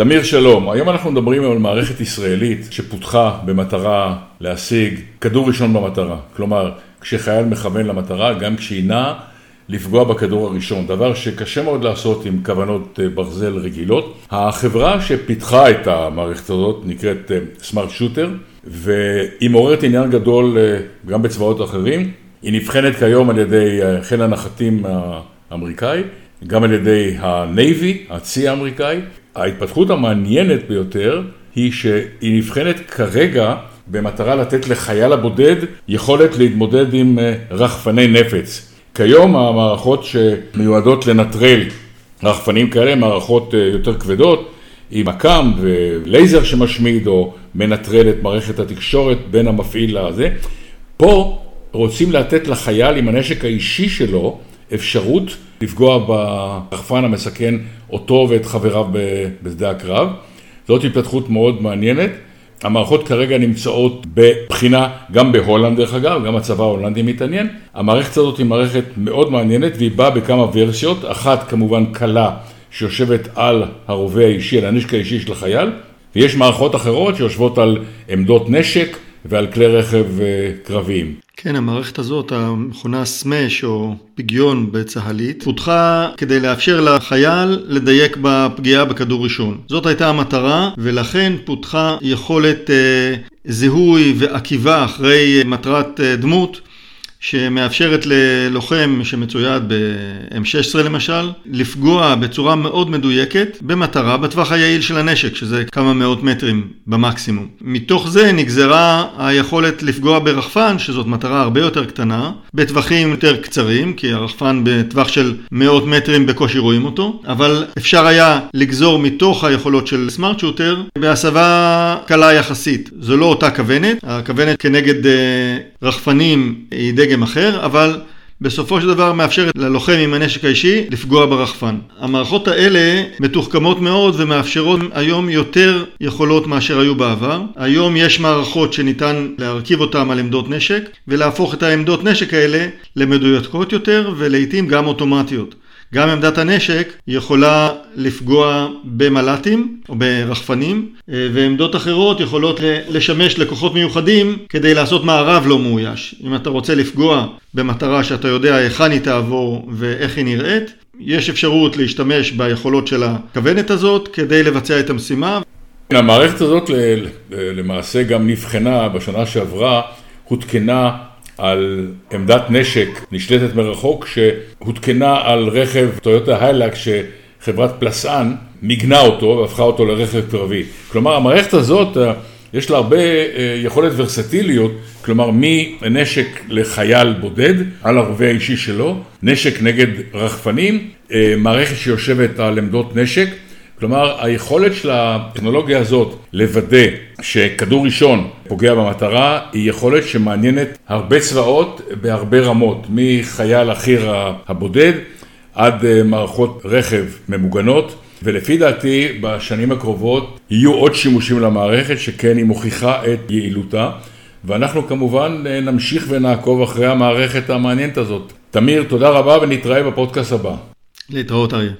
תמיר שלום, היום אנחנו מדברים על מערכת ישראלית שפותחה במטרה להשיג כדור ראשון במטרה. כלומר, כשחייל מכוון למטרה, גם כשהיא נעה, לפגוע בכדור הראשון, דבר שקשה מאוד לעשות עם כוונות אה, ברזל רגילות. החברה שפיתחה את המערכת הזאת נקראת סמארט שוטר, והיא מעוררת עניין גדול אה, גם בצבאות אחרים. היא נבחנת כיום על ידי אה, חיל הנחתים האמריקאי, גם על ידי הנייבי, הצי האמריקאי. ההתפתחות המעניינת ביותר היא שהיא נבחנת כרגע במטרה לתת לחייל הבודד יכולת להתמודד עם רחפני נפץ. כיום המערכות שמיועדות לנטרל רחפנים כאלה הן מערכות אה, יותר כבדות, עם מקם ולייזר שמשמיד או מנטרל את מערכת התקשורת בין המפעיל לזה. פה רוצים לתת לחייל עם הנשק האישי שלו אפשרות לפגוע ברחפן המסכן אותו ואת חבריו בשדה הקרב. זאת התפתחות מאוד מעניינת. המערכות כרגע נמצאות בבחינה, גם בהולנד דרך אגב, גם הצבא ההולנדי מתעניין. המערכת הזאת היא מערכת מאוד מעניינת והיא באה בכמה ורסיות, אחת כמובן קלה שיושבת על הרובה האישי, על הנשק האישי של החייל, ויש מערכות אחרות שיושבות על עמדות נשק ועל כלי רכב אה, קרביים. כן, המערכת הזאת, המכונה סמש או פגיון בצה"לית, פותחה כדי לאפשר לחייל לדייק בפגיעה בכדור ראשון. זאת הייתה המטרה, ולכן פותחה יכולת אה, זיהוי ועקיבה אחרי מטרת אה, דמות. שמאפשרת ללוחם שמצויד ב-M16 למשל, לפגוע בצורה מאוד מדויקת במטרה בטווח היעיל של הנשק, שזה כמה מאות מטרים במקסימום. מתוך זה נגזרה היכולת לפגוע ברחפן, שזאת מטרה הרבה יותר קטנה, בטווחים יותר קצרים, כי הרחפן בטווח של מאות מטרים בקושי רואים אותו, אבל אפשר היה לגזור מתוך היכולות של סמארט שוטר בהסבה קלה יחסית. זו לא אותה כוונת, הכוונת כנגד אה, רחפנים היא דגם דגם אחר, אבל בסופו של דבר מאפשרת ללוחם עם הנשק האישי לפגוע ברחפן. המערכות האלה מתוחכמות מאוד ומאפשרות היום יותר יכולות מאשר היו בעבר. היום יש מערכות שניתן להרכיב אותן על עמדות נשק ולהפוך את העמדות נשק האלה למדויקות יותר ולעיתים גם אוטומטיות. גם עמדת הנשק יכולה לפגוע במל"טים או ברחפנים, אה, ועמדות אחרות יכולות לשמש לכוחות מיוחדים כדי לעשות מערב לא מאויש. אם אתה רוצה לפגוע במטרה שאתה יודע היכן היא תעבור ואיך היא נראית, יש אפשרות להשתמש ביכולות של הכוונת הזאת כדי לבצע את המשימה. המערכת הזאת למעשה גם נבחנה בשנה שעברה, הותקנה על עמדת נשק נשלטת מרחוק שהותקנה על רכב טויוטה היילק שחברת פלסאן מיגנה אותו והפכה אותו לרכב קרבי. כלומר המערכת הזאת יש לה הרבה אה, יכולת ורסטיליות, כלומר מנשק לחייל בודד על הרובה האישי שלו, נשק נגד רחפנים, אה, מערכת שיושבת על עמדות נשק כלומר, היכולת של הטכנולוגיה הזאת לוודא שכדור ראשון פוגע במטרה, היא יכולת שמעניינת הרבה צבאות בהרבה רמות, מחייל החי"ר הבודד עד אה, מערכות רכב ממוגנות. ולפי דעתי בשנים הקרובות יהיו עוד שימושים למערכת שכן היא מוכיחה את יעילותה ואנחנו כמובן אה, נמשיך ונעקוב אחרי המערכת המעניינת הזאת. תמיר, תודה רבה ונתראה בפודקאסט הבא. להתראות אריה.